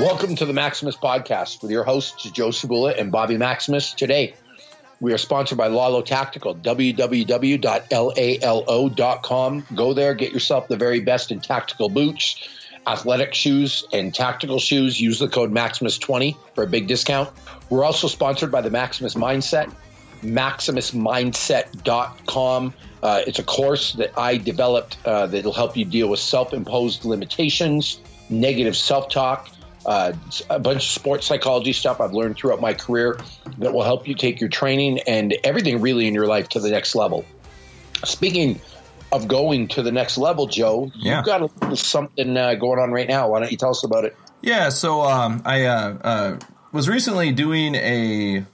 Welcome to the Maximus Podcast with your hosts, Joe Cebula and Bobby Maximus. Today, we are sponsored by Lalo Tactical, www.lalo.com. Go there, get yourself the very best in tactical boots, athletic shoes, and tactical shoes. Use the code Maximus20 for a big discount. We're also sponsored by the Maximus Mindset, maximusmindset.com. Uh, it's a course that I developed uh, that'll help you deal with self imposed limitations, negative self talk, uh, a bunch of sports psychology stuff I've learned throughout my career that will help you take your training and everything really in your life to the next level. Speaking of going to the next level, Joe, Yeah. you've got a little something uh, going on right now. Why don't you tell us about it? Yeah, so um, I uh, uh, was recently doing a,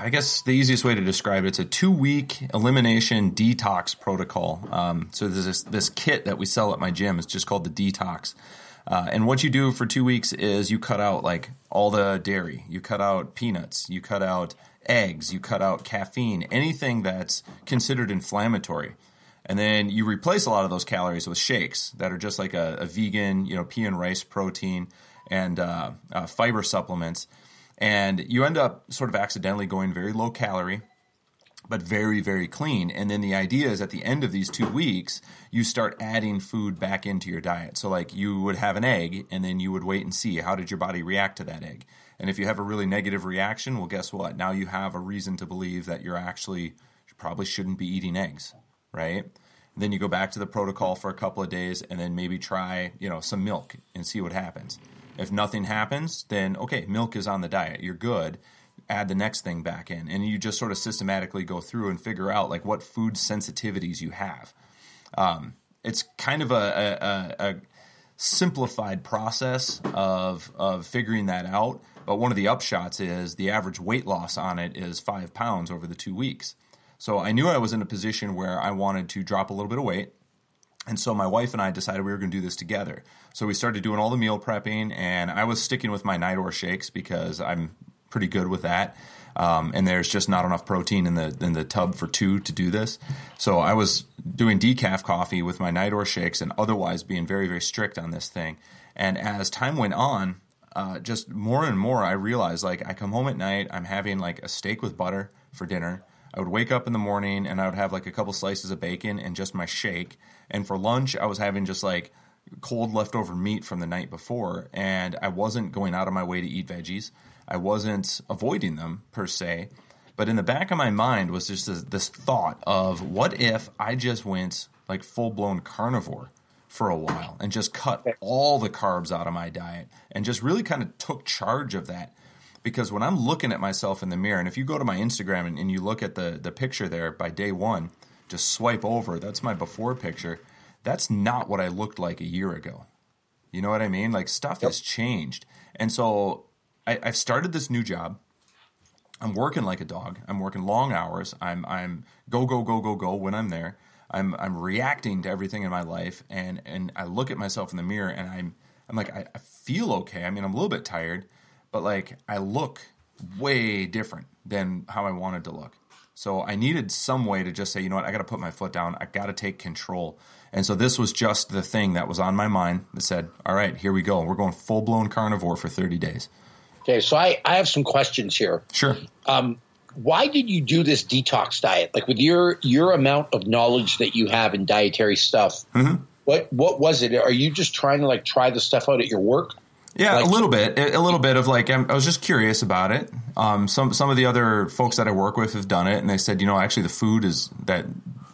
I guess the easiest way to describe it, it's a two week elimination detox protocol. Um, so there's this, this kit that we sell at my gym. It's just called the Detox. Uh, and what you do for two weeks is you cut out like all the dairy, you cut out peanuts, you cut out eggs, you cut out caffeine, anything that's considered inflammatory. And then you replace a lot of those calories with shakes that are just like a, a vegan, you know, pea and rice protein and uh, uh, fiber supplements. And you end up sort of accidentally going very low calorie, but very, very clean. And then the idea is at the end of these two weeks, you start adding food back into your diet. So, like, you would have an egg, and then you would wait and see how did your body react to that egg. And if you have a really negative reaction, well, guess what? Now you have a reason to believe that you're actually, you probably shouldn't be eating eggs, right? And then you go back to the protocol for a couple of days, and then maybe try, you know, some milk and see what happens. If nothing happens, then okay, milk is on the diet. You're good add the next thing back in and you just sort of systematically go through and figure out like what food sensitivities you have um, it's kind of a, a, a, simplified process of, of figuring that out but one of the upshots is the average weight loss on it is five pounds over the two weeks so i knew i was in a position where i wanted to drop a little bit of weight and so my wife and I decided we were going to do this together. So we started doing all the meal prepping, and I was sticking with my Nitor shakes because I'm pretty good with that. Um, and there's just not enough protein in the in the tub for two to do this. So I was doing decaf coffee with my Nitor shakes, and otherwise being very very strict on this thing. And as time went on, uh, just more and more, I realized like I come home at night, I'm having like a steak with butter for dinner. I would wake up in the morning and I would have like a couple slices of bacon and just my shake. And for lunch, I was having just like cold leftover meat from the night before. And I wasn't going out of my way to eat veggies. I wasn't avoiding them per se. But in the back of my mind was just this, this thought of what if I just went like full blown carnivore for a while and just cut all the carbs out of my diet and just really kind of took charge of that because when I'm looking at myself in the mirror, and if you go to my Instagram and, and you look at the the picture there by day one, just swipe over. That's my before picture. That's not what I looked like a year ago. You know what I mean? Like stuff has changed, and so I, I've started this new job. I'm working like a dog. I'm working long hours. I'm I'm go go go go go when I'm there. I'm I'm reacting to everything in my life, and and I look at myself in the mirror, and I'm I'm like I, I feel okay. I mean, I'm a little bit tired, but like I look way different than how I wanted to look. So I needed some way to just say, you know what, I got to put my foot down. I got to take control. And so this was just the thing that was on my mind that said, all right, here we go. We're going full blown carnivore for 30 days. Okay, so I, I have some questions here. Sure. Um, why did you do this detox diet? Like with your your amount of knowledge that you have in dietary stuff, Mm-hmm. what what was it? Are you just trying to like try the stuff out at your work? Yeah, Like- a little bit, a little bit of like I was just curious about it. Um, some some of the other folks that I work with have done it, and they said, you know, actually the food is that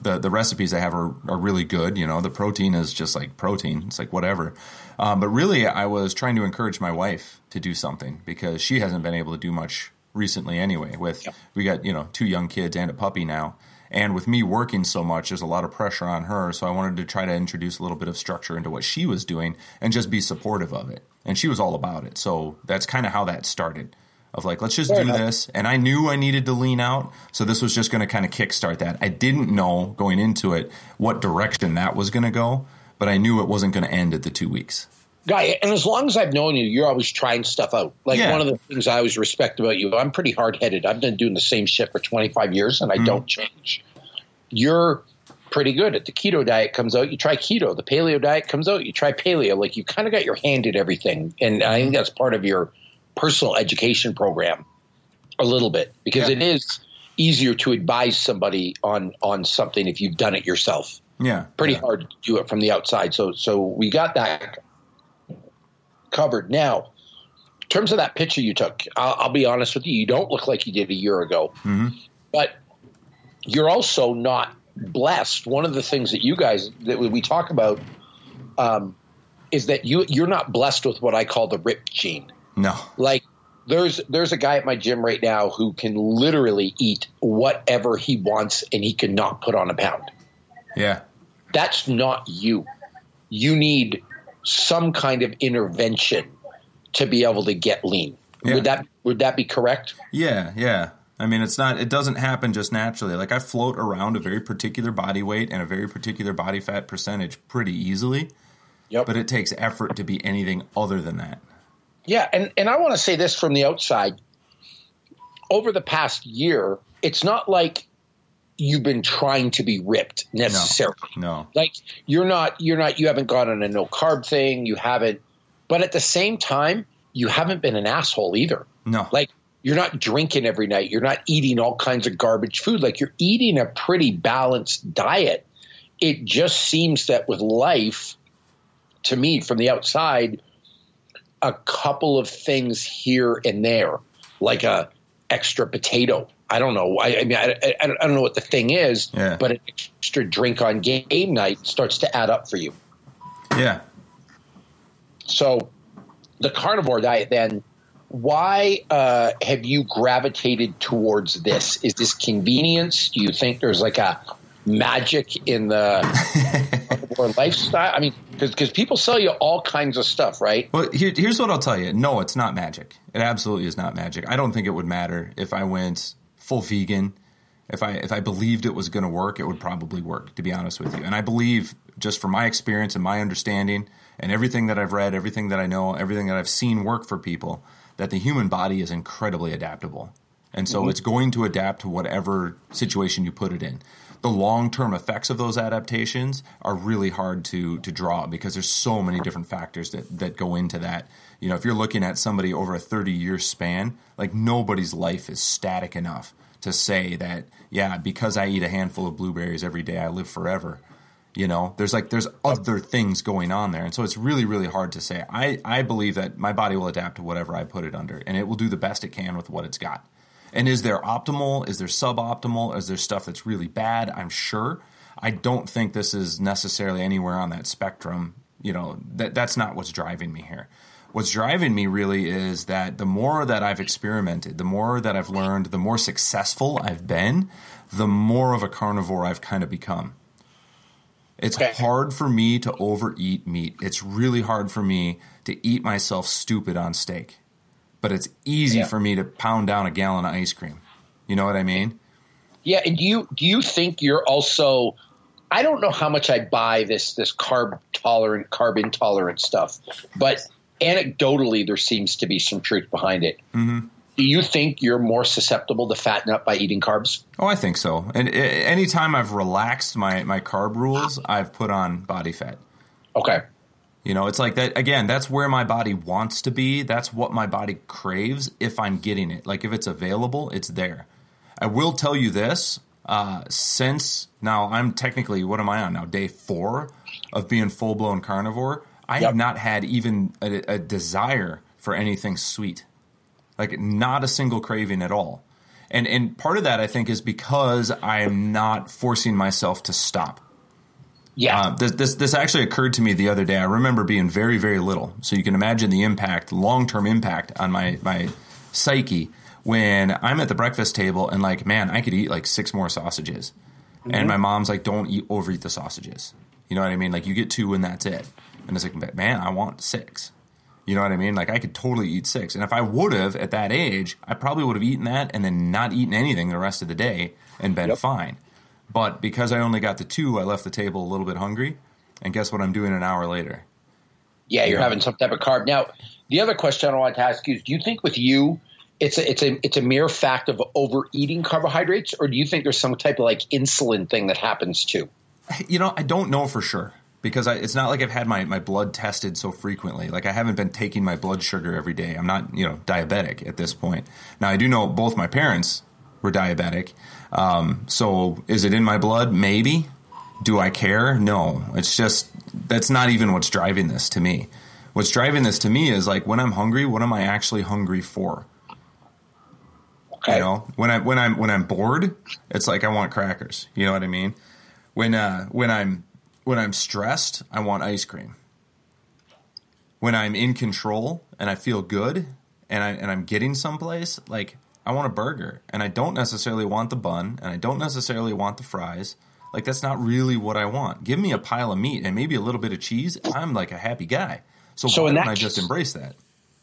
the the recipes they have are, are really good. You know, the protein is just like protein; it's like whatever. Um, but really, I was trying to encourage my wife to do something because she hasn't been able to do much recently. Anyway, with we got you know two young kids and a puppy now. And with me working so much, there's a lot of pressure on her. So I wanted to try to introduce a little bit of structure into what she was doing and just be supportive of it. And she was all about it. So that's kind of how that started. Of like, let's just Fair do enough. this. And I knew I needed to lean out. So this was just going to kind of kickstart that. I didn't know going into it what direction that was going to go, but I knew it wasn't going to end at the two weeks. Guy, and as long as I've known you, you're always trying stuff out. Like Yeah. one of the things I always respect about you, I'm pretty hard headed. I've been doing the same shit for 25 years and I Mm-hmm. don't change. You're pretty good. At the keto diet comes out, you try keto. The paleo diet comes out, you try paleo. Like you kind of got your hand in everything, and I think that's part of your personal education program a little bit because yeah. it is easier to advise somebody on on something if you've done it yourself. Yeah, pretty yeah. hard to do it from the outside. So so we got that covered. Now, in terms of that picture you took, I'll, I'll be honest with you, you don't look like you did a year ago, mm-hmm. but you're also not blessed. One of the things that you guys that we talk about um, is that you you're not blessed with what I call the rip gene. No, like there's there's a guy at my gym right now who can literally eat whatever he wants and he cannot put on a pound. Yeah. That's not you. You need some kind of intervention to be able to get lean. Yeah. Would that would that be correct? Yeah, yeah. I mean, it's not. It doesn't happen just naturally. Like I float around a very particular body weight and a very particular body fat percentage pretty easily. Yep. But it takes effort to be anything other than that. Yeah, and, and I want to say this from the outside. Over the past year, it's not like you've been trying to be ripped necessarily. No, no. Like you're not you're not you haven't gone on a no carb thing, you haven't but at the same time, you haven't been an asshole either. No. Like you're not drinking every night, you're not eating all kinds of garbage food. Like you're eating a pretty balanced diet. It just seems that with life, to me, from the outside, a couple of things here and there, like a extra potato. I don't know. I, I mean, I, I, I, don't know what the thing is, yeah. but an extra drink on game night starts to add up for you. Yeah. So, the carnivore diet, then, why uh, have you gravitated towards this? Is this convenience? Do you think there's like a magic in the carnivore lifestyle? I mean, because people sell you all kinds of stuff, right? Well, here, here's what I'll tell you. No, it's not magic. It absolutely is not magic. I don't think it would matter if I went full vegan. If I if I believed it was going to work, it would probably work. To be honest with you, and I believe just from my experience and my understanding and everything that I've read, everything that I know, everything that I've seen work for people, that the human body is incredibly adaptable. And so mm-hmm. it's going to adapt to whatever situation you put it in the long term effects of those adaptations are really hard to to draw because there's so many different factors that that go into that. You know, if you're looking at somebody over a 30 year span, like nobody's life is static enough to say that yeah, because I eat a handful of blueberries every day, I live forever. You know, there's like there's other things going on there, and so it's really really hard to say. I I believe that my body will adapt to whatever I put it under, and it will do the best it can with what it's got. And is there optimal? Is there suboptimal? Is there stuff that's really bad? I'm sure. I don't think this is necessarily anywhere on that spectrum. You know, that that's not what's driving me here. What's driving me really is that the more that I've experimented, the more that I've learned, the more successful I've been, the more of a carnivore I've kind of become. It's okay. hard for me to overeat meat. It's really hard for me to eat myself stupid on steak but it's easy yeah. for me to pound down a gallon of ice cream. You know what I mean? Yeah, and do you do you think you're also I don't know how much I buy this this carb tolerant, carb intolerant stuff, but anecdotally there seems to be some truth behind it. Mm-hmm. Do you think you're more susceptible to fatten up by eating carbs? Oh, I think so. And anytime I've relaxed my my carb rules, I've put on body fat. Okay. You know, it's like that again, that's where my body wants to be. That's what my body craves if I'm getting it. Like if it's available, it's there. I will tell you this, uh, since now I'm technically what am I on now? Day four of being full blown carnivore. I yep. have not had even a, a desire for anything sweet. Like not a single craving at all. And and part of that I think is because I am not forcing myself to stop. Yeah. Uh, this, this, this actually occurred to me the other day. I remember being very very little, so you can imagine the impact, long term impact on my my psyche when I'm at the breakfast table and like, man, I could eat like six more sausages, mm-hmm. and my mom's like, don't eat overeat the sausages. You know what I mean? Like you get two and that's it. And it's like, man, I want six. You know what I mean? Like I could totally eat six. And if I would have at that age, I probably would have eaten that and then not eaten anything the rest of the day and been yep. fine. But because I only got the two, I left the table a little bit hungry. And guess what I'm doing an hour later? Yeah, you're yeah. having some type of carb. Now, the other question I want to ask you is: Do you think with you, it's a it's a it's a mere fact of overeating carbohydrates, or do you think there's some type of like insulin thing that happens too? You know, I don't know for sure because I, it's not like I've had my, my blood tested so frequently. Like I haven't been taking my blood sugar every day. I'm not, you know, diabetic at this point. Now I do know both my parents were diabetic. Um, so is it in my blood? Maybe. Do I care? No. It's just that's not even what's driving this to me. What's driving this to me is like when I'm hungry, what am I actually hungry for? Okay. You know, when I when I'm when I'm bored, it's like I want crackers. You know what I mean? When uh, when I'm when I'm stressed, I want ice cream. When I'm in control and I feel good and I and I'm getting someplace, like I want a burger and I don't necessarily want the bun and I don't necessarily want the fries. Like that's not really what I want. Give me a pile of meat and maybe a little bit of cheese. I'm like a happy guy. So, so why don't I just embrace that?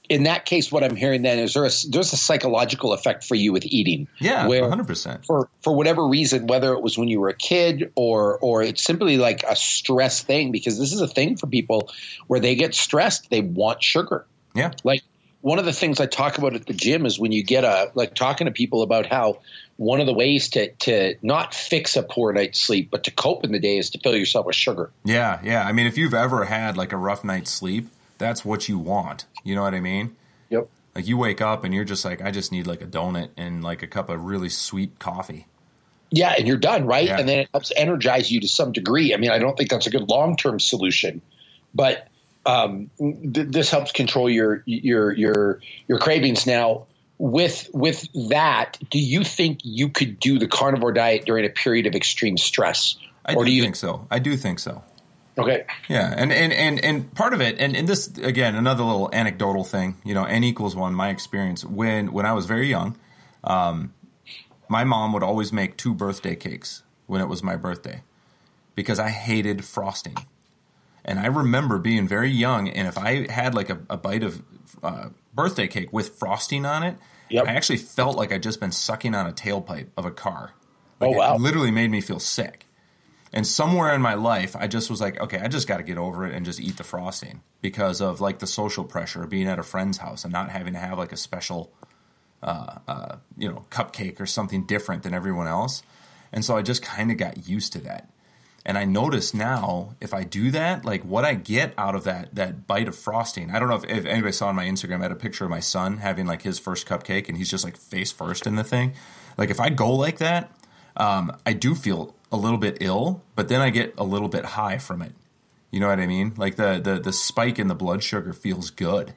in that case, what I'm hearing then is there a, there's a psychological effect for you with eating. Yeah, where 100%. For for whatever reason, whether it was when you were a kid or or it's simply like a stress thing, because this is a thing for people where they get stressed, they want sugar. Yeah, like one of the things I talk about at the gym is when you get a like talking to people about how one of the ways to to not fix a poor night's sleep, but to cope in the day is to fill yourself with sugar. Yeah, yeah. I mean, if you've ever had like a rough night's sleep that's what you want. You know what I mean? Yep. Like you wake up and you're just like, I just need like a donut and like a cup of really sweet coffee. Yeah, and you're done, right? Yeah. And then it helps energize you to some degree. I mean, I don't think that's a good long term solution, but um, th- this helps control your your your your cravings. Now, with with that, do you think you could do the carnivore diet during a period of extreme stress? I or do, do you think so? I do think so. Okay. Yeah, and and and and part of it, and, and this again, another little anecdotal thing. You know, n equals one. My experience when when I was very young, um, my mom would always make two birthday cakes when it was my birthday, because I hated frosting, and I remember being very young, and if I had like a, a bite of uh, birthday cake with frosting on it, yep. I actually felt like I'd just been sucking on a tailpipe of a car. Like oh wow! It literally made me feel sick. And somewhere in my life, I just was like, okay, I just got to get over it and just eat the frosting because of like the social pressure of being at a friend's house and not having to have like a special, uh, uh, you know, cupcake or something different than everyone else. And so I just kind of got used to that. And I notice now if I do that, like what I get out of that that bite of frosting. I don't know if, if anybody saw on my Instagram, I had a picture of my son having like his first cupcake and he's just like face first in the thing. Like if I go like that, um, I do feel a little bit ill, but then I get a little bit high from it. You know what I mean? Like the the the spike in the blood sugar feels good.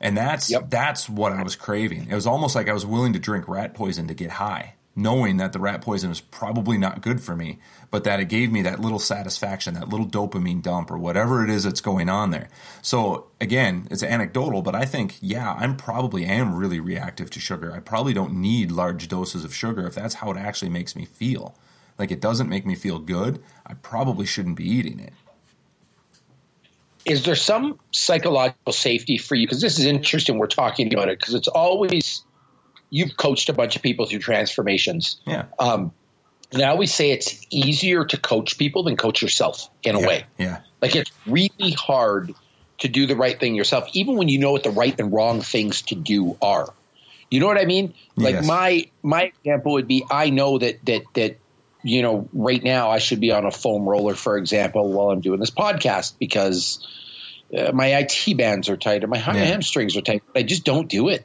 And that's yep. that's what I was craving. It was almost like I was willing to drink rat poison to get high, knowing that the rat poison is probably not good for me, but that it gave me that little satisfaction, that little dopamine dump or whatever it is that's going on there. So again, it's anecdotal, but I think yeah, I'm probably am really reactive to sugar. I probably don't need large doses of sugar if that's how it actually makes me feel like it doesn't make me feel good, I probably shouldn't be eating it. Is there some psychological safety for you? Because this is interesting. We're talking about it because it's always you've coached a bunch of people through transformations. Yeah. Um, and I always say it's easier to coach people than coach yourself in a yeah, way. Yeah. Like it's really hard to do the right thing yourself, even when you know what the right and wrong things to do are. You know what I mean? Like yes. my my example would be I know that that that you know, right now I should be on a foam roller, for example, while I'm doing this podcast because uh, my IT bands are tight or my yeah. hamstrings are tight. But I just don't do it.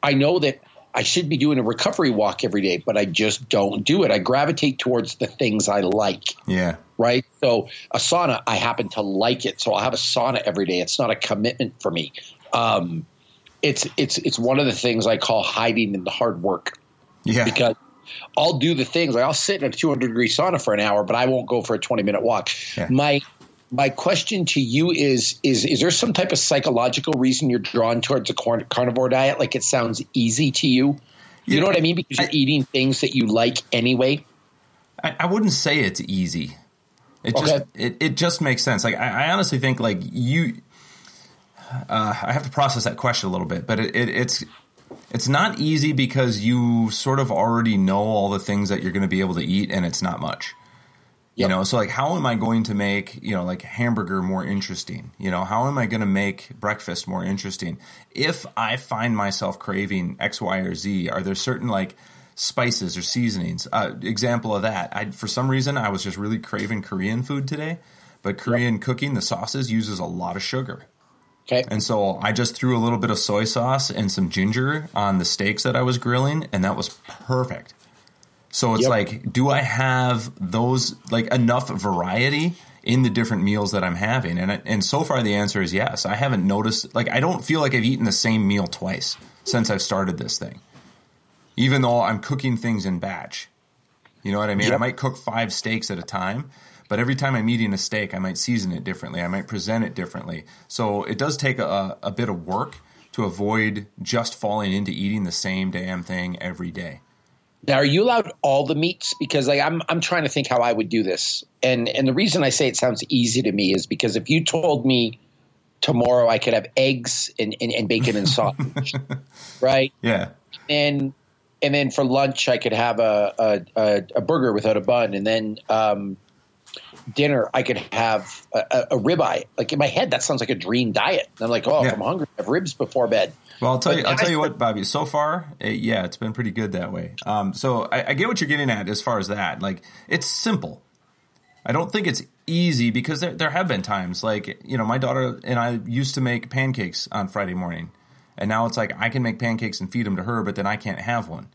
I know that I should be doing a recovery walk every day, but I just don't do it. I gravitate towards the things I like. Yeah. Right. So a sauna, I happen to like it, so I'll have a sauna every day. It's not a commitment for me. Um, it's it's it's one of the things I call hiding in the hard work. Yeah. Because I'll do the things. Like I'll sit in a 200 degree sauna for an hour, but I won't go for a 20 minute walk. Yeah. My my question to you is is is there some type of psychological reason you're drawn towards a carnivore diet? Like it sounds easy to you. You yeah, know what I mean? Because you're I, eating things that you like anyway. I, I wouldn't say it's easy. It okay. just it, it just makes sense. Like I, I honestly think like you uh, I have to process that question a little bit, but it, it, it's it's not easy because you sort of already know all the things that you're going to be able to eat and it's not much. You yep. know, so like how am I going to make, you know, like hamburger more interesting? You know, how am I going to make breakfast more interesting? If I find myself craving X, Y, or Z, are there certain like spices or seasonings. Uh, example of that, I for some reason I was just really craving Korean food today, but Korean yep. cooking the sauces uses a lot of sugar. Okay. And so I just threw a little bit of soy sauce and some ginger on the steaks that I was grilling, and that was perfect. So it's yep. like, do I have those like enough variety in the different meals that I'm having? And and so far the answer is yes. I haven't noticed like I don't feel like I've eaten the same meal twice since I've started this thing even though I'm cooking things in batch. You know what I mean? Yep. I might cook five steaks at a time, but every time I'm eating a steak, I might season it differently. I might present it differently. So it does take a, a bit of work to avoid just falling into eating the same damn thing every day. Now, are you allowed all the meats? Because like I'm, I'm trying to think how I would do this, and and the reason I say it sounds easy to me is because if you told me tomorrow I could have eggs and, and, and bacon and sausage, right? Yeah. And and then for lunch I could have a a, a burger without a bun, and then um, dinner I could have a, a, ribeye. Like in my head, that sounds like a dream diet. And I'm like, oh, yeah. if I'm hungry, I have ribs before bed. Well, I'll tell but you. I'll tell you what, Bobby. So far, it, yeah, it's been pretty good that way. Um, so I, I get what you're getting at as far as that. Like, it's simple. I don't think it's easy because there, there have been times like you know my daughter and I used to make pancakes on Friday morning and now it's like I can make pancakes and feed them to her, but then I can't have one.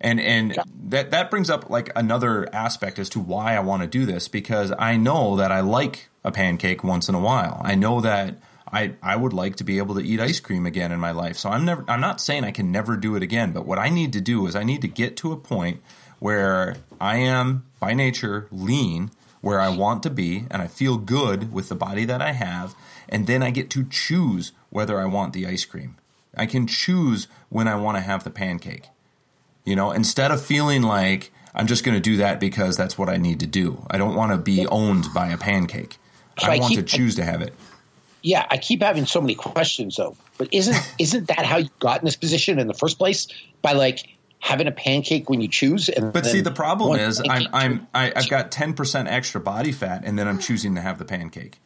And and that that brings up like another aspect as to why I want to do this because I know that I like a pancake once in a while. I know that I I would like to be able to eat ice cream again in my life. So I'm never I'm not saying I can never do it again, but what I need to do is I need to get to a point where I am by nature lean where I want to be and I feel good with the body that I have and then I get to choose whether I want the ice cream. I can choose when I want to have the pancake. You know, instead of feeling like I'm just going to do that because that's what I need to do. I don't want to be owned by a pancake. So I, I, want keep, to choose to have it. Yeah, I keep having so many questions though. But isn't isn't that how you got in this position in the first place? By like having a pancake when you choose. And but see, the problem is I'm I'm I, i have got ten percent extra body fat, and then I'm ah. choosing to have the pancake.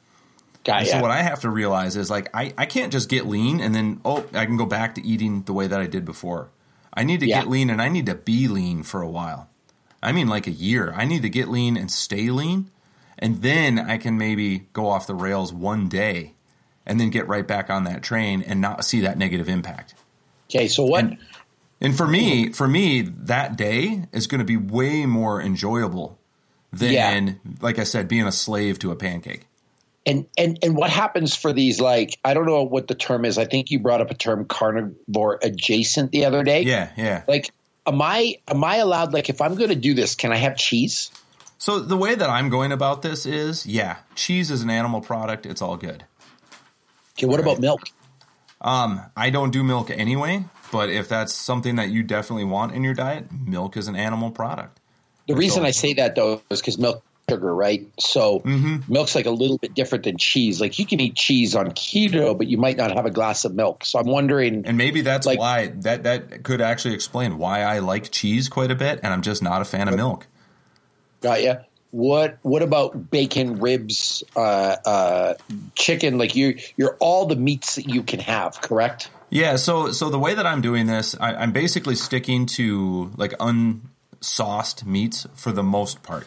Got so what I have to realize is like I, I can't just get lean and then oh I can go back to eating the way that I did before. I need to yeah. get lean and I need to be lean for a while. I mean like a year. I need to get lean and stay lean and then I can maybe go off the rails one day and then get right back on that train and not see that negative impact. Okay, so what and, and for me, for me, that day is going to be way more enjoyable than, yeah. like I said, being a slave to a pancake and and and what happens for these like i don't know what the term is. I think you brought up a term carnivore adjacent the other day. Yeah yeah. Like am i am i allowed like if i'm going to do this can i have cheese? So the way that i'm going about this is yeah cheese is an animal product. It's all good. Okay what right. about milk? Um i don't do milk anyway but if that's something that you definitely want in your diet milk is an animal product. The reason I say that though is because milk sugar, right? So mm-hmm. milk's like a little bit different than cheese. Like you can eat cheese on keto, but you might not have a glass of milk. So I'm wondering, and maybe that's like, why that that could actually explain why I like cheese quite a bit, and I'm just not a fan of milk. Got ya. What What about bacon, ribs, uh, uh, chicken? Like you, you're all the meats that you can have, correct? Yeah. So so the way that I'm doing this, I, I'm basically sticking to like unsauced meats for the most part.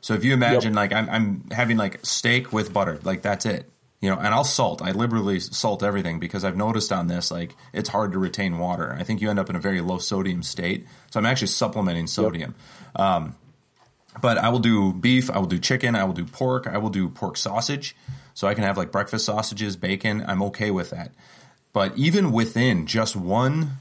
So if you imagine yep. like I'm, I'm having like steak with butter, like that's it. You know, and I'll salt. I liberally salt everything because I've noticed on this like it's hard to retain water. I think you end up in a very low sodium state. So I'm actually supplementing sodium. Yep. Um, but I will do beef, I will do chicken, I will do pork, I will do pork sausage. So I can have like breakfast sausages, bacon. I'm okay with that. But even within just one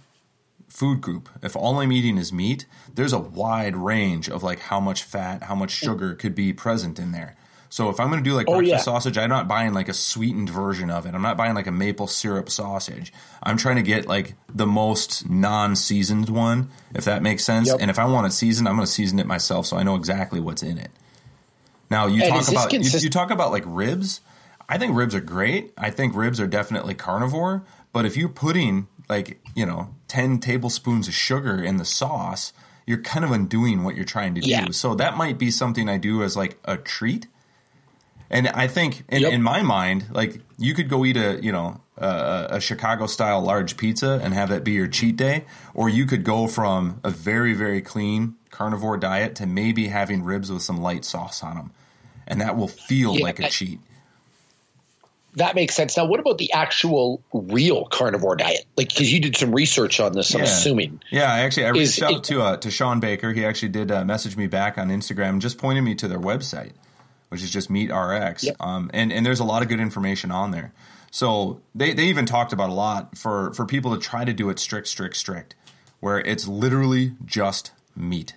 food group, if all I'm eating is meat, there's a wide range of like how much fat, how much sugar could be present in there. So if I'm going to do like oh, breakfast yeah. sausage, I'm not buying like a sweetened version of it. I'm not buying like a maple syrup sausage. I'm trying to get like the most non-seasoned one, if that makes sense. Yep. And if I want it seasoned, I'm going to season it myself so I know exactly what's in it. Now you and talk about consist- you, you talk about like ribs. I think ribs are great. I think ribs are definitely carnivore. But if you're putting like you know 10 tablespoons of sugar in the sauce you're kind of undoing what you're trying to do so that might be something i do as like a treat And I think in, yep. in my mind, like you could go eat a you know a, a Chicago style large pizza and have that be your cheat day, or you could go from a very very clean carnivore diet to maybe having ribs with some light sauce on them, and that will feel yeah, like a cheat. That makes sense. Now, what about the actual real carnivore diet? Like, because you did some research on this, I'm yeah. assuming. Yeah, actually, I reached Is, out it, to uh, to Shawn Baker. He actually did uh, message me back on Instagram and just pointed me to their website which is just Meat RX. Yep. Um, and, and there's a lot of good information on there. So they, they even talked about a lot for, for people to try to do it strict, strict, strict, where it's literally just meat.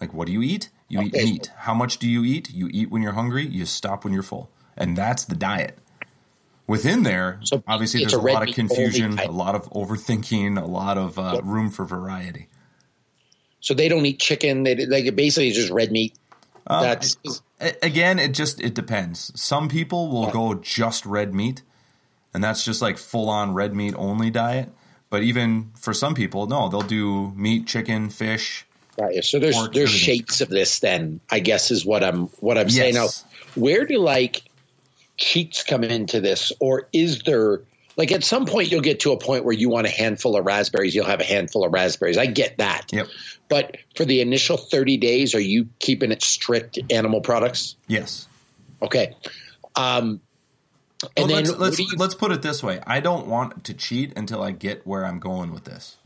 Like, what do you eat? You okay. eat meat. How much do you eat? You eat when you're hungry, you stop when you're full. And that's the diet. Within there, so obviously, there's a, a lot of confusion, a lot of overthinking, a lot of uh, yep. room for variety. So they don't eat chicken. They like basically just red meat. Uh, That's again, it just it depends. Some people will go just red meat, and that's just like full on red meat only diet. But even for some people, no, they'll do meat, chicken, fish. Right. So there's there's everything. shapes of this. Then I guess is what I'm what I'm yes. saying. Now, where do like cheats come into this, or is there like at some point you'll get to a point where you want a handful of raspberries, you'll have a handful of raspberries. I get that. Yep. But for the initial 30 days, are you keeping it strict animal products? Yes. Okay. Um, and well, then let's let's, you, let's, put it this way: I don't want to cheat until I get where I'm going with this.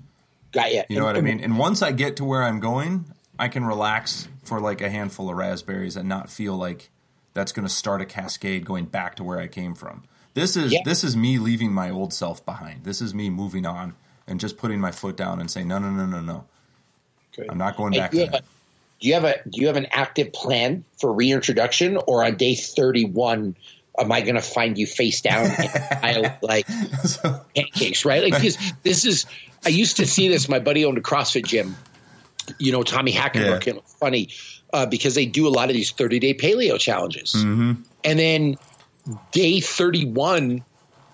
Got you. You know what I mean? And once I get to where I'm going, I can relax for like a handful of raspberries and not feel like that's going to start a cascade going back to where I came from. This is yeah. this is me leaving my old self behind. This is me moving on and just putting my foot down and saying no, no, no, no, no. Okay. I'm not going back. Do you, a, do you have a do you have an active plan for reintroduction, or on day 31? Am I going to find you face down I like so, pancakes? Right, like because this is. I used to see this. My buddy owned a CrossFit gym. You know, Tommy Hackenberg. Yeah. Funny uh, because they do a lot of these 30 day paleo challenges, mm-hmm. and then day 31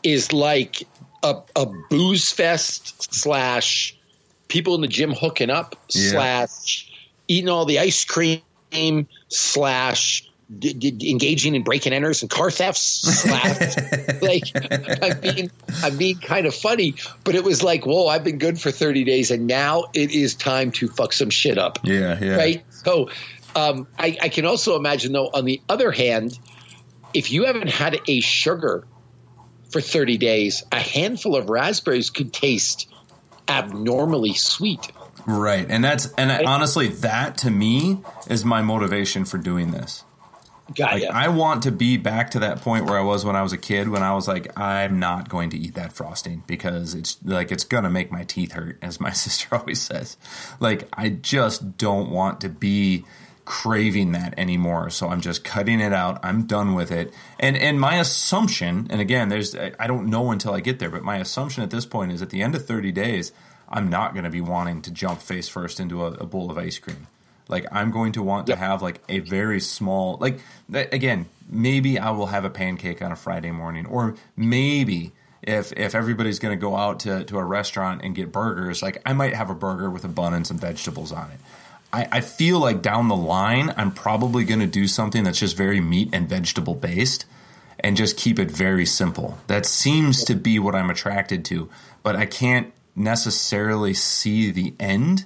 is like a, a booze fest slash people in the gym hooking up yeah. slash eating all the ice cream slash d- d- engaging in break and enters and car thefts like I mean I'm being kind of funny, but it was like, whoa, I've been good for 30 days and now it is time to fuck some shit up. Yeah, yeah. Right. So um, I, I can also imagine though, on the other hand, if you haven't had a sugar for 30 days, a handful of raspberries could taste abnormally sweet. Right. And that's, and right? honestly, that to me is my motivation for doing this. Got like, I want to be back to that point where I was when I was a kid, when I was like, I'm not going to eat that frosting because it's like it's gonna make my teeth hurt, as my sister always says. Like, I just don't want to be craving that anymore. So I'm just cutting it out. I'm done with it. And and my assumption, and again, there's I don't know until I get there, but my assumption at this point is at the end of 30 days, I'm not going to be wanting to jump face first into a, a bowl of ice cream. Like I'm going to want yep. to have like a very small like again, maybe I will have a pancake on a Friday morning or maybe if if everybody's going to go out to, to a restaurant and get burgers, like I might have a burger with a bun and some vegetables on it. I, I feel like down the line, I'm probably going to do something that's just very meat and vegetable based and just keep it very simple. That seems to be what I'm attracted to, but I can't necessarily see the end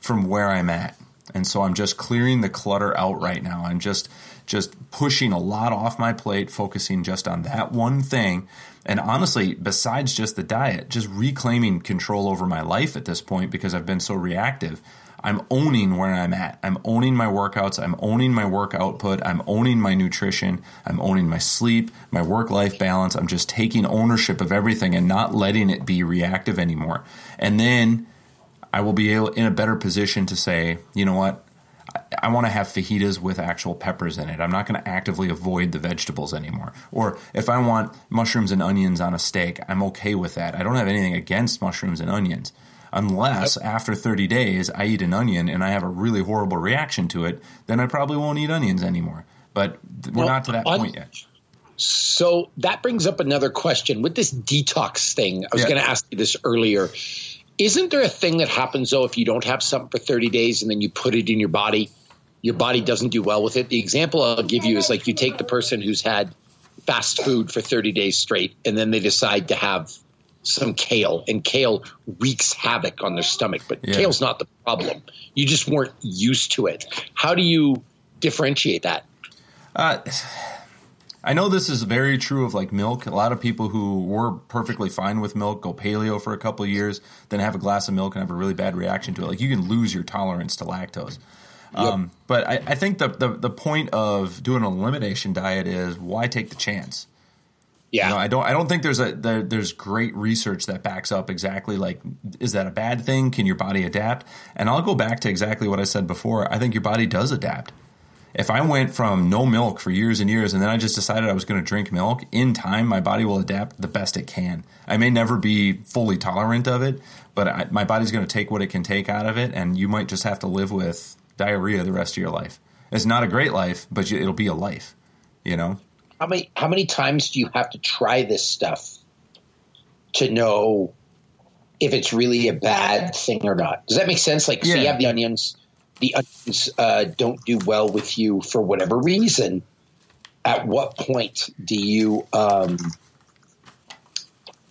from where I'm at. And so I'm just clearing the clutter out right now. I'm just just pushing a lot off my plate, focusing just on that one thing. And honestly, besides just the diet, just reclaiming control over my life at this point because I've been so reactive. I'm owning where I'm at. I'm owning my workouts. I'm owning my work output. I'm owning my nutrition. I'm owning my sleep, my work life balance. I'm just taking ownership of everything and not letting it be reactive anymore. And then I will be able, in a better position to say, you know what? I, I want to have fajitas with actual peppers in it. I'm not going to actively avoid the vegetables anymore. Or if I want mushrooms and onions on a steak, I'm okay with that. I don't have anything against mushrooms and onions unless yep. after 30 days I eat an onion and I have a really horrible reaction to it, then I probably won't eat onions anymore. But we're well, not to that point yet. So that brings up another question with this detox thing. I was yeah. going to ask you this earlier. Isn't there a thing that happens though if you don't have something for 30 days and then you put it in your body your body doesn't do well with it. The example I'll give you is like you take the person who's had fast food for 30 days straight and then they decide to have some kale and kale wreaks havoc on their stomach but yeah. kale's not the problem you just weren't used to it how do you differentiate that uh, I know this is very true of like milk. A lot of people who were perfectly fine with milk go paleo for a couple of years, then have a glass of milk and have a really bad reaction to it. Like you can lose your tolerance to lactose. Yep. Um, but I, I think the, the, the point of doing an elimination diet is why take the chance? Yeah, you know, I don't. I don't think there's a there, there's great research that backs up exactly like is that a bad thing? Can your body adapt? And I'll go back to exactly what I said before. I think your body does adapt if I went from no milk for years and years and then I just decided I was going to drink milk, in time my body will adapt the best it can. I may never be fully tolerant of it, but I, my body's going to take what it can take out of it, and you might just have to live with diarrhea the rest of your life. It's not a great life, but it'll be a life. You know. How many how many times do you have to try this stuff to know if it's really a bad thing or not? Does that make sense? Like, yeah. so you have the onions the onions uh, don't do well with you for whatever reason, at what point do you um,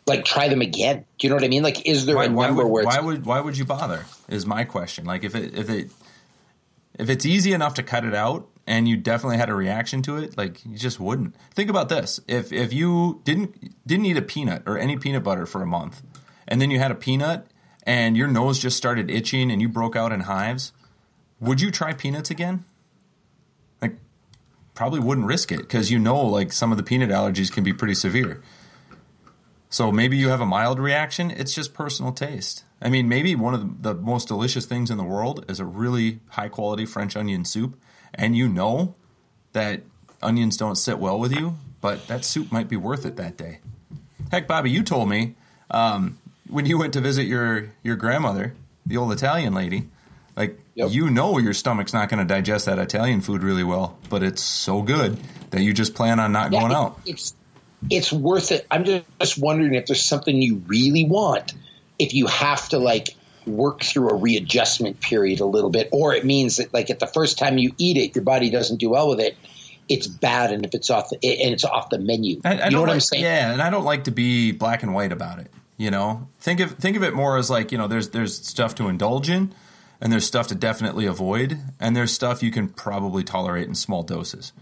like try them again? Do you know what I mean? Like, is there why, a number would, where why would why would you bother? Is my question. Like, if it if it if it's easy enough to cut it out and you definitely had a reaction to it, like you just wouldn't. Think about this: if if you didn't didn't eat a peanut or any peanut butter for a month, and then you had a peanut and your nose just started itching and you broke out in hives, would you try peanuts again? Like, probably wouldn't risk it because you know, like, some of the peanut allergies can be pretty severe. So maybe you have a mild reaction. It's just personal taste. I mean, maybe one of the, most delicious things in the world is a really high quality French onion soup, and you know that onions don't sit well with you, but that soup might be worth it that day. Heck, Bobby, you told me um, when you went to visit your your grandmother, the old Italian lady, yep. you know your stomach's not going to digest that Italian food really well, but it's so good that you just plan on not yeah, going it, out. It's it's worth it. I'm just wondering if there's something you really want. If you have to like work through a readjustment period a little bit, or it means that like at the first time you eat it, your body doesn't do well with it. It's bad, and if it's off the and it's off the menu, I, I you know what like, I'm saying? Yeah, and I don't like to be black and white about it. You know, think of think of it more as like you know, there's there's stuff to indulge in, and there's stuff to definitely avoid, and there's stuff you can probably tolerate in small doses.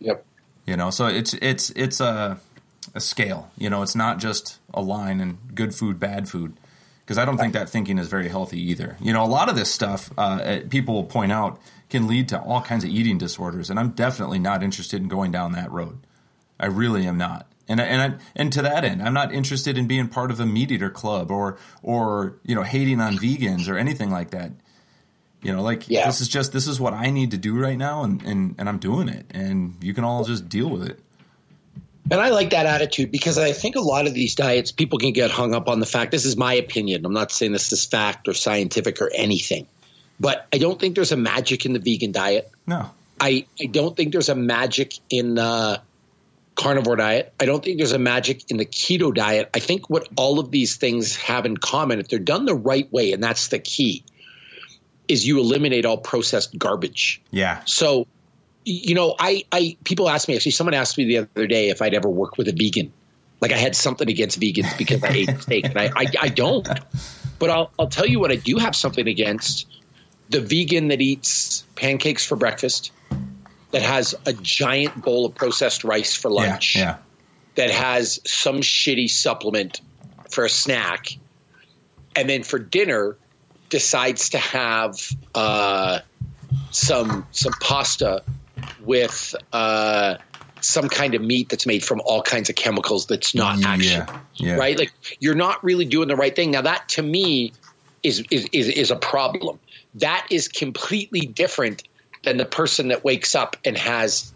Yep. You know, so it's it's it's a a scale. You know, it's not just a line and good food, bad food, because I don't think that thinking is very healthy either. You know, a lot of this stuff uh, people will point out can lead to all kinds of eating disorders, and I'm definitely not interested in going down that road. I really am not. And and I, and to that end, I'm not interested in being part of a meat eater club or or you know hating on vegans or anything like that. You know, like yeah. this is just this is what I need to do right now, and and and I'm doing it, and you can all just deal with it. And I like that attitude because I think a lot of these diets, people can get hung up on the fact. This is my opinion. I'm not saying this is fact or scientific or anything, but I don't think there's a magic in the vegan diet. No, I I don't think there's a magic in the carnivore diet. I don't think there's a magic in the keto diet. I think what all of these things have in common, if they're done the right way, and that's the key, is you eliminate all processed garbage. Yeah. So, you know, I, I people ask me actually. Someone asked me the other day if I'd ever work with a vegan. Like I had something against vegans because I ate steak, and I, I, I don't. But I'll I'll tell you what I do have something against: the vegan that eats pancakes for breakfast, that has a giant bowl of processed rice for lunch, yeah, yeah. that has some shitty supplement for a snack, and then for dinner decides to have uh, some some pasta with uh, some kind of meat that's made from all kinds of chemicals that's not yeah, actually yeah. right. Like you're not really doing the right thing. Now that to me is is is, is a problem. That is completely different than the person that wakes up and has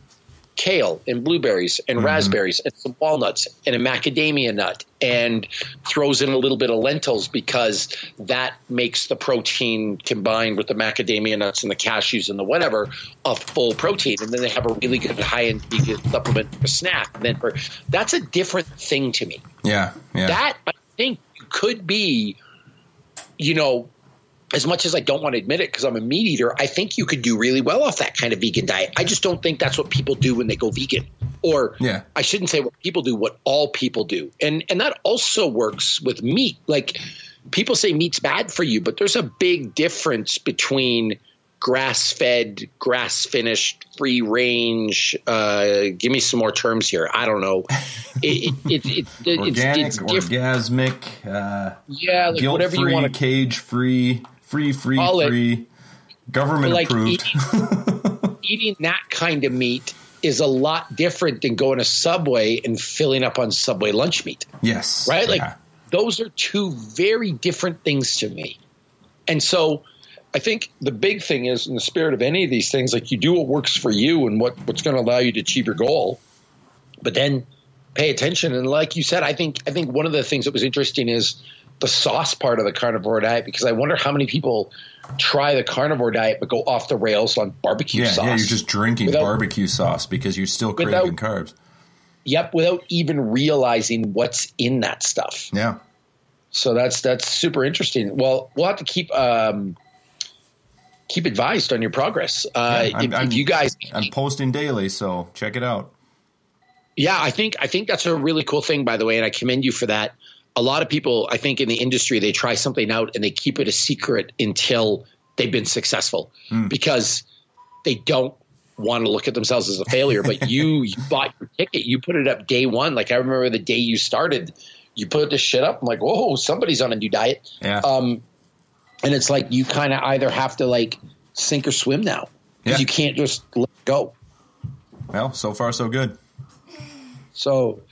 kale and blueberries and mm-hmm. raspberries and some walnuts and a macadamia nut and throws in a little bit of lentils because that makes the protein combined with the macadamia nuts and the cashews and the whatever a full protein and then they have a really good high end vegan supplement for snack and then for that's a different thing to me yeah, yeah. that i think could be you know as much as I don't want to admit it because I'm a meat eater, I think you could do really well off that kind of vegan diet. I just don't think that's what people do when they go vegan. Or Yeah. I shouldn't say what people do, what all people do. And and that also works with meat. Like people say meat's bad for you, but there's a big difference between grass fed, grass finished, free range. Uh, give me some more terms here. I don't know. It, it, it, it, Organic, it's, it's orgasmic, uh, Yeah, like whatever you want to cage free, free, free, free, government like approved. eating, eating that kind of meat is a lot different than going to Subway and filling up on Subway lunch meat, yes. right? Like yeah. those are two very different things to me. And so I think the big thing is in the spirit of any of these things, like you do what works for you and what, what's going to allow you to achieve your goal, but then pay attention. And like you said, I think I think one of the things that was interesting is the sauce part of the carnivore diet because I wonder how many people try the carnivore diet but go off the rails on barbecue yeah, sauce. yeah, you're just drinking Without- barbecue sauce because you're still Without- craving carbs. Yep, without even realizing what's in that stuff. Yeah. So that's that's super interesting. Well, we'll have to keep um, keep advised on your progress. Uh, Yeah, I'm- if, I'm- if you guys, I'm posting daily, so check it out. yeah, I think I think that's a really cool thing, by the way, and I commend you for that. A lot of people, I think, in the industry, they try something out and they keep it a secret until they've been successful Hmm. because they don't want to look at themselves as a failure. But you, you bought your ticket, you put it up day one. Like I remember the day you started, you put this shit up. I'm like, whoa, somebody's on a new diet. Yeah. Um, and it's like you kind of either have to like sink or swim now because Yeah. you can't just let go. well, so far so good. So,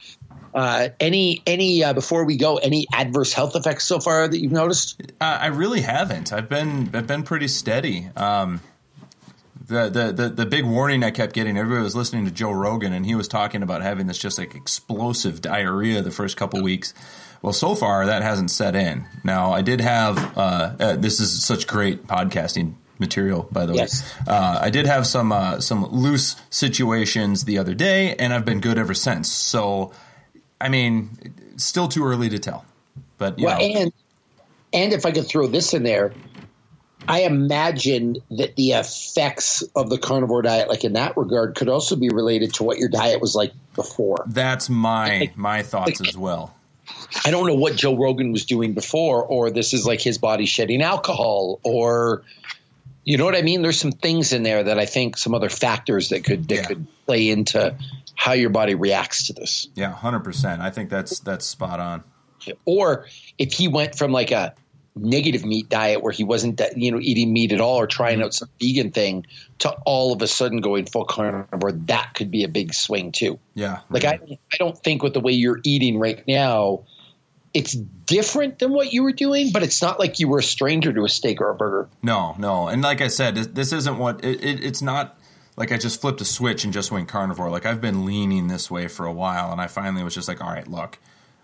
uh, any any uh, before we go, any adverse health effects so far that you've noticed? Uh, I really haven't. I've been I've been pretty steady. Um, the, the the the big warning I kept getting, everybody was listening to Joe Rogan, and he was talking about having this just like explosive diarrhea the first couple weeks. Well, so far that hasn't set in. Now I did have uh, uh, this is such great podcasting material, by the Yes. way. Uh, I did have some uh, some loose situations the other day, and I've been good ever since. So, I mean, still too early to tell. But you Well, know, and and if I could throw this in there, I imagine that the effects of the carnivore diet, like in that regard, could also be related to what your diet was like before. That's my my thoughts as well. I don't know what Joe Rogan was doing before, or this is like his body shedding alcohol, or you know what I mean. There's some things in there that I think some other factors that could that Yeah. could play into how your body reacts to this. Yeah, hundred percent. I think that's that's spot on. or if he went from like a negative meat diet where he wasn't you know eating meat at all or trying mm-hmm. out some vegan thing to all of a sudden going full carnivore that could be a big swing too Yeah, like right. I, I don't think with the way you're eating right now it's different than what you were doing but it's not like you were a stranger to a steak or a burger no, no, and like I said, this, this isn't what it, it, it's not. Like I just flipped a switch and just went carnivore. Like I've been leaning this way for a while, and I finally was just like, all right, look,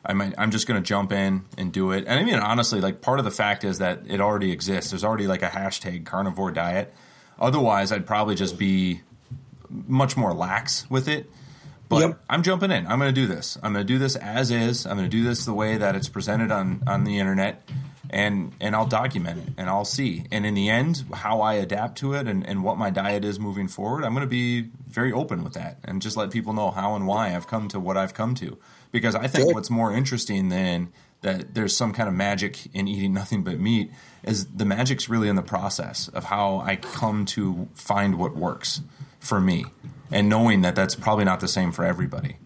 I might, I'm just going to jump in and do it. And I mean, honestly, like part of the fact is that it already exists. There's already like a hashtag carnivore diet. Otherwise, I'd probably just be much more lax with it. But Yep. I'm jumping in. I'm going to do this. I'm going to do this as is. I'm going to do this the way that it's presented on on the internet, and and I'll document it and I'll see. And in the end, how I adapt to it and, and what my diet is moving forward, I'm going to be very open with that and just let people know how and why I've come to what I've come to. Because I think what's more interesting than that there's some kind of magic in eating nothing but meat is the magic's really in the process of how I come to find what works for me and knowing that that's probably not the same for everybody.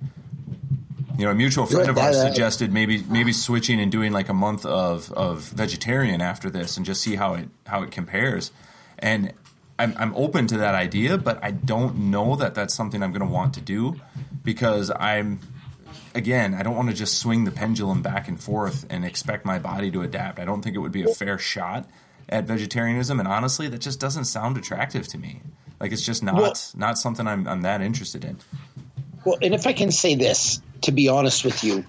You know, a mutual friend of ours uh, suggested maybe maybe switching and doing like a month of, of vegetarian after this and just see how it how it compares. And I'm I'm open to that idea, but I don't know that that's something I'm going to want to do because I'm again, I don't want to just swing the pendulum back and forth and expect my body to adapt. I don't think it would be a fair shot at vegetarianism, and honestly, that just doesn't sound attractive to me. Like it's just not Well- not something I'm I'm that interested in. well and if i can say this to be honest with you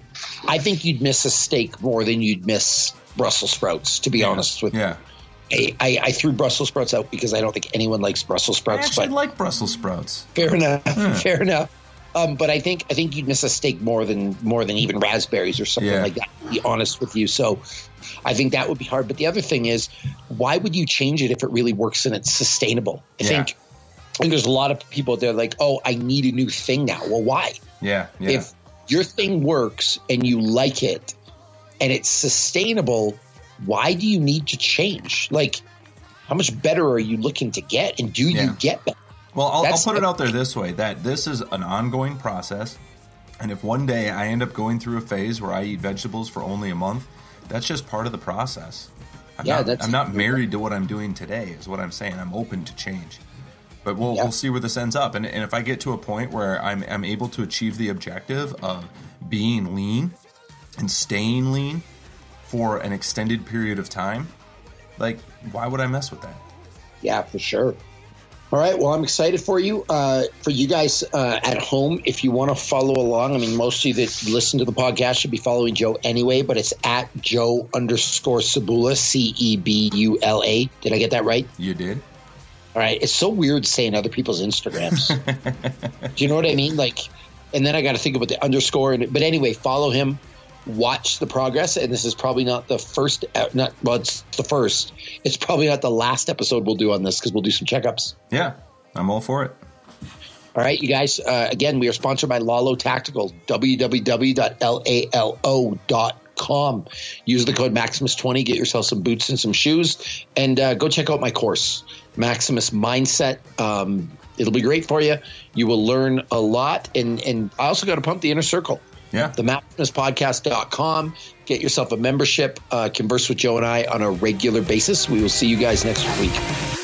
i think you'd miss a steak more than you'd miss brussels sprouts to be honest with Yeah, you I, I, I threw brussels sprouts out because i don't think anyone likes brussels I sprouts actually but like Brussels sprouts. Fair enough. Fair enough. Um, but I think I think you'd miss a steak more than more than even raspberries or something Yeah. like that. To be honest with you, so I think that would be hard. But the other thing is, why would you change it if it really works and it's sustainable? I Yeah. think. I think there's a lot of people they're like, oh, I need a new thing now. Well, why? Yeah, yeah. If your thing works and you like it and it's sustainable, why do you need to change? Like, how much better are you looking to get? And do Yeah. you get better? Well, I'll, I'll put it out there this way: that this is an ongoing process, and if one day I end up going through a phase where I eat vegetables for only a month, that's just part of the process. I'm Yeah, not, that's- I'm not married to what I'm doing today. Is what I'm saying. I'm open to change, but we'll Yeah. we'll see where this ends up. And, and if I get to a point where I'm I'm able to achieve the objective of being lean and staying lean for an extended period of time, like why would I mess with that? Yeah, for sure. All right. Well, I'm excited for you. Uh, for you guys uh, at home, if you want to follow along, I mean, most of you that listen to the podcast should be following Joe anyway, but it's at Joe underscore Cebula, C E B U L A. Did I get that right? You did. All right. It's so weird saying other people's Instagrams. Do you know what I mean? Like, and then I got to think about the underscore. And, but anyway, follow him, watch the progress. And this is probably not the first, not, well, it's the first. It's probably not the last episode we'll do on this because we'll do some checkups. Yeah, I'm all for it. All right, you guys. Uh, again, we are sponsored by Lalo Tactical. www.lalo.com. Use the code Maximus20. Get yourself some boots and some shoes, and uh, go check out my course, Maximus Mindset. Um, it'll be great for you. You will learn a lot, and and I also got to pump the inner circle. Yeah. The MaximusPodcast.com. Get yourself a membership. Uh, converse with Joe and I on a regular basis. We will see you guys next week.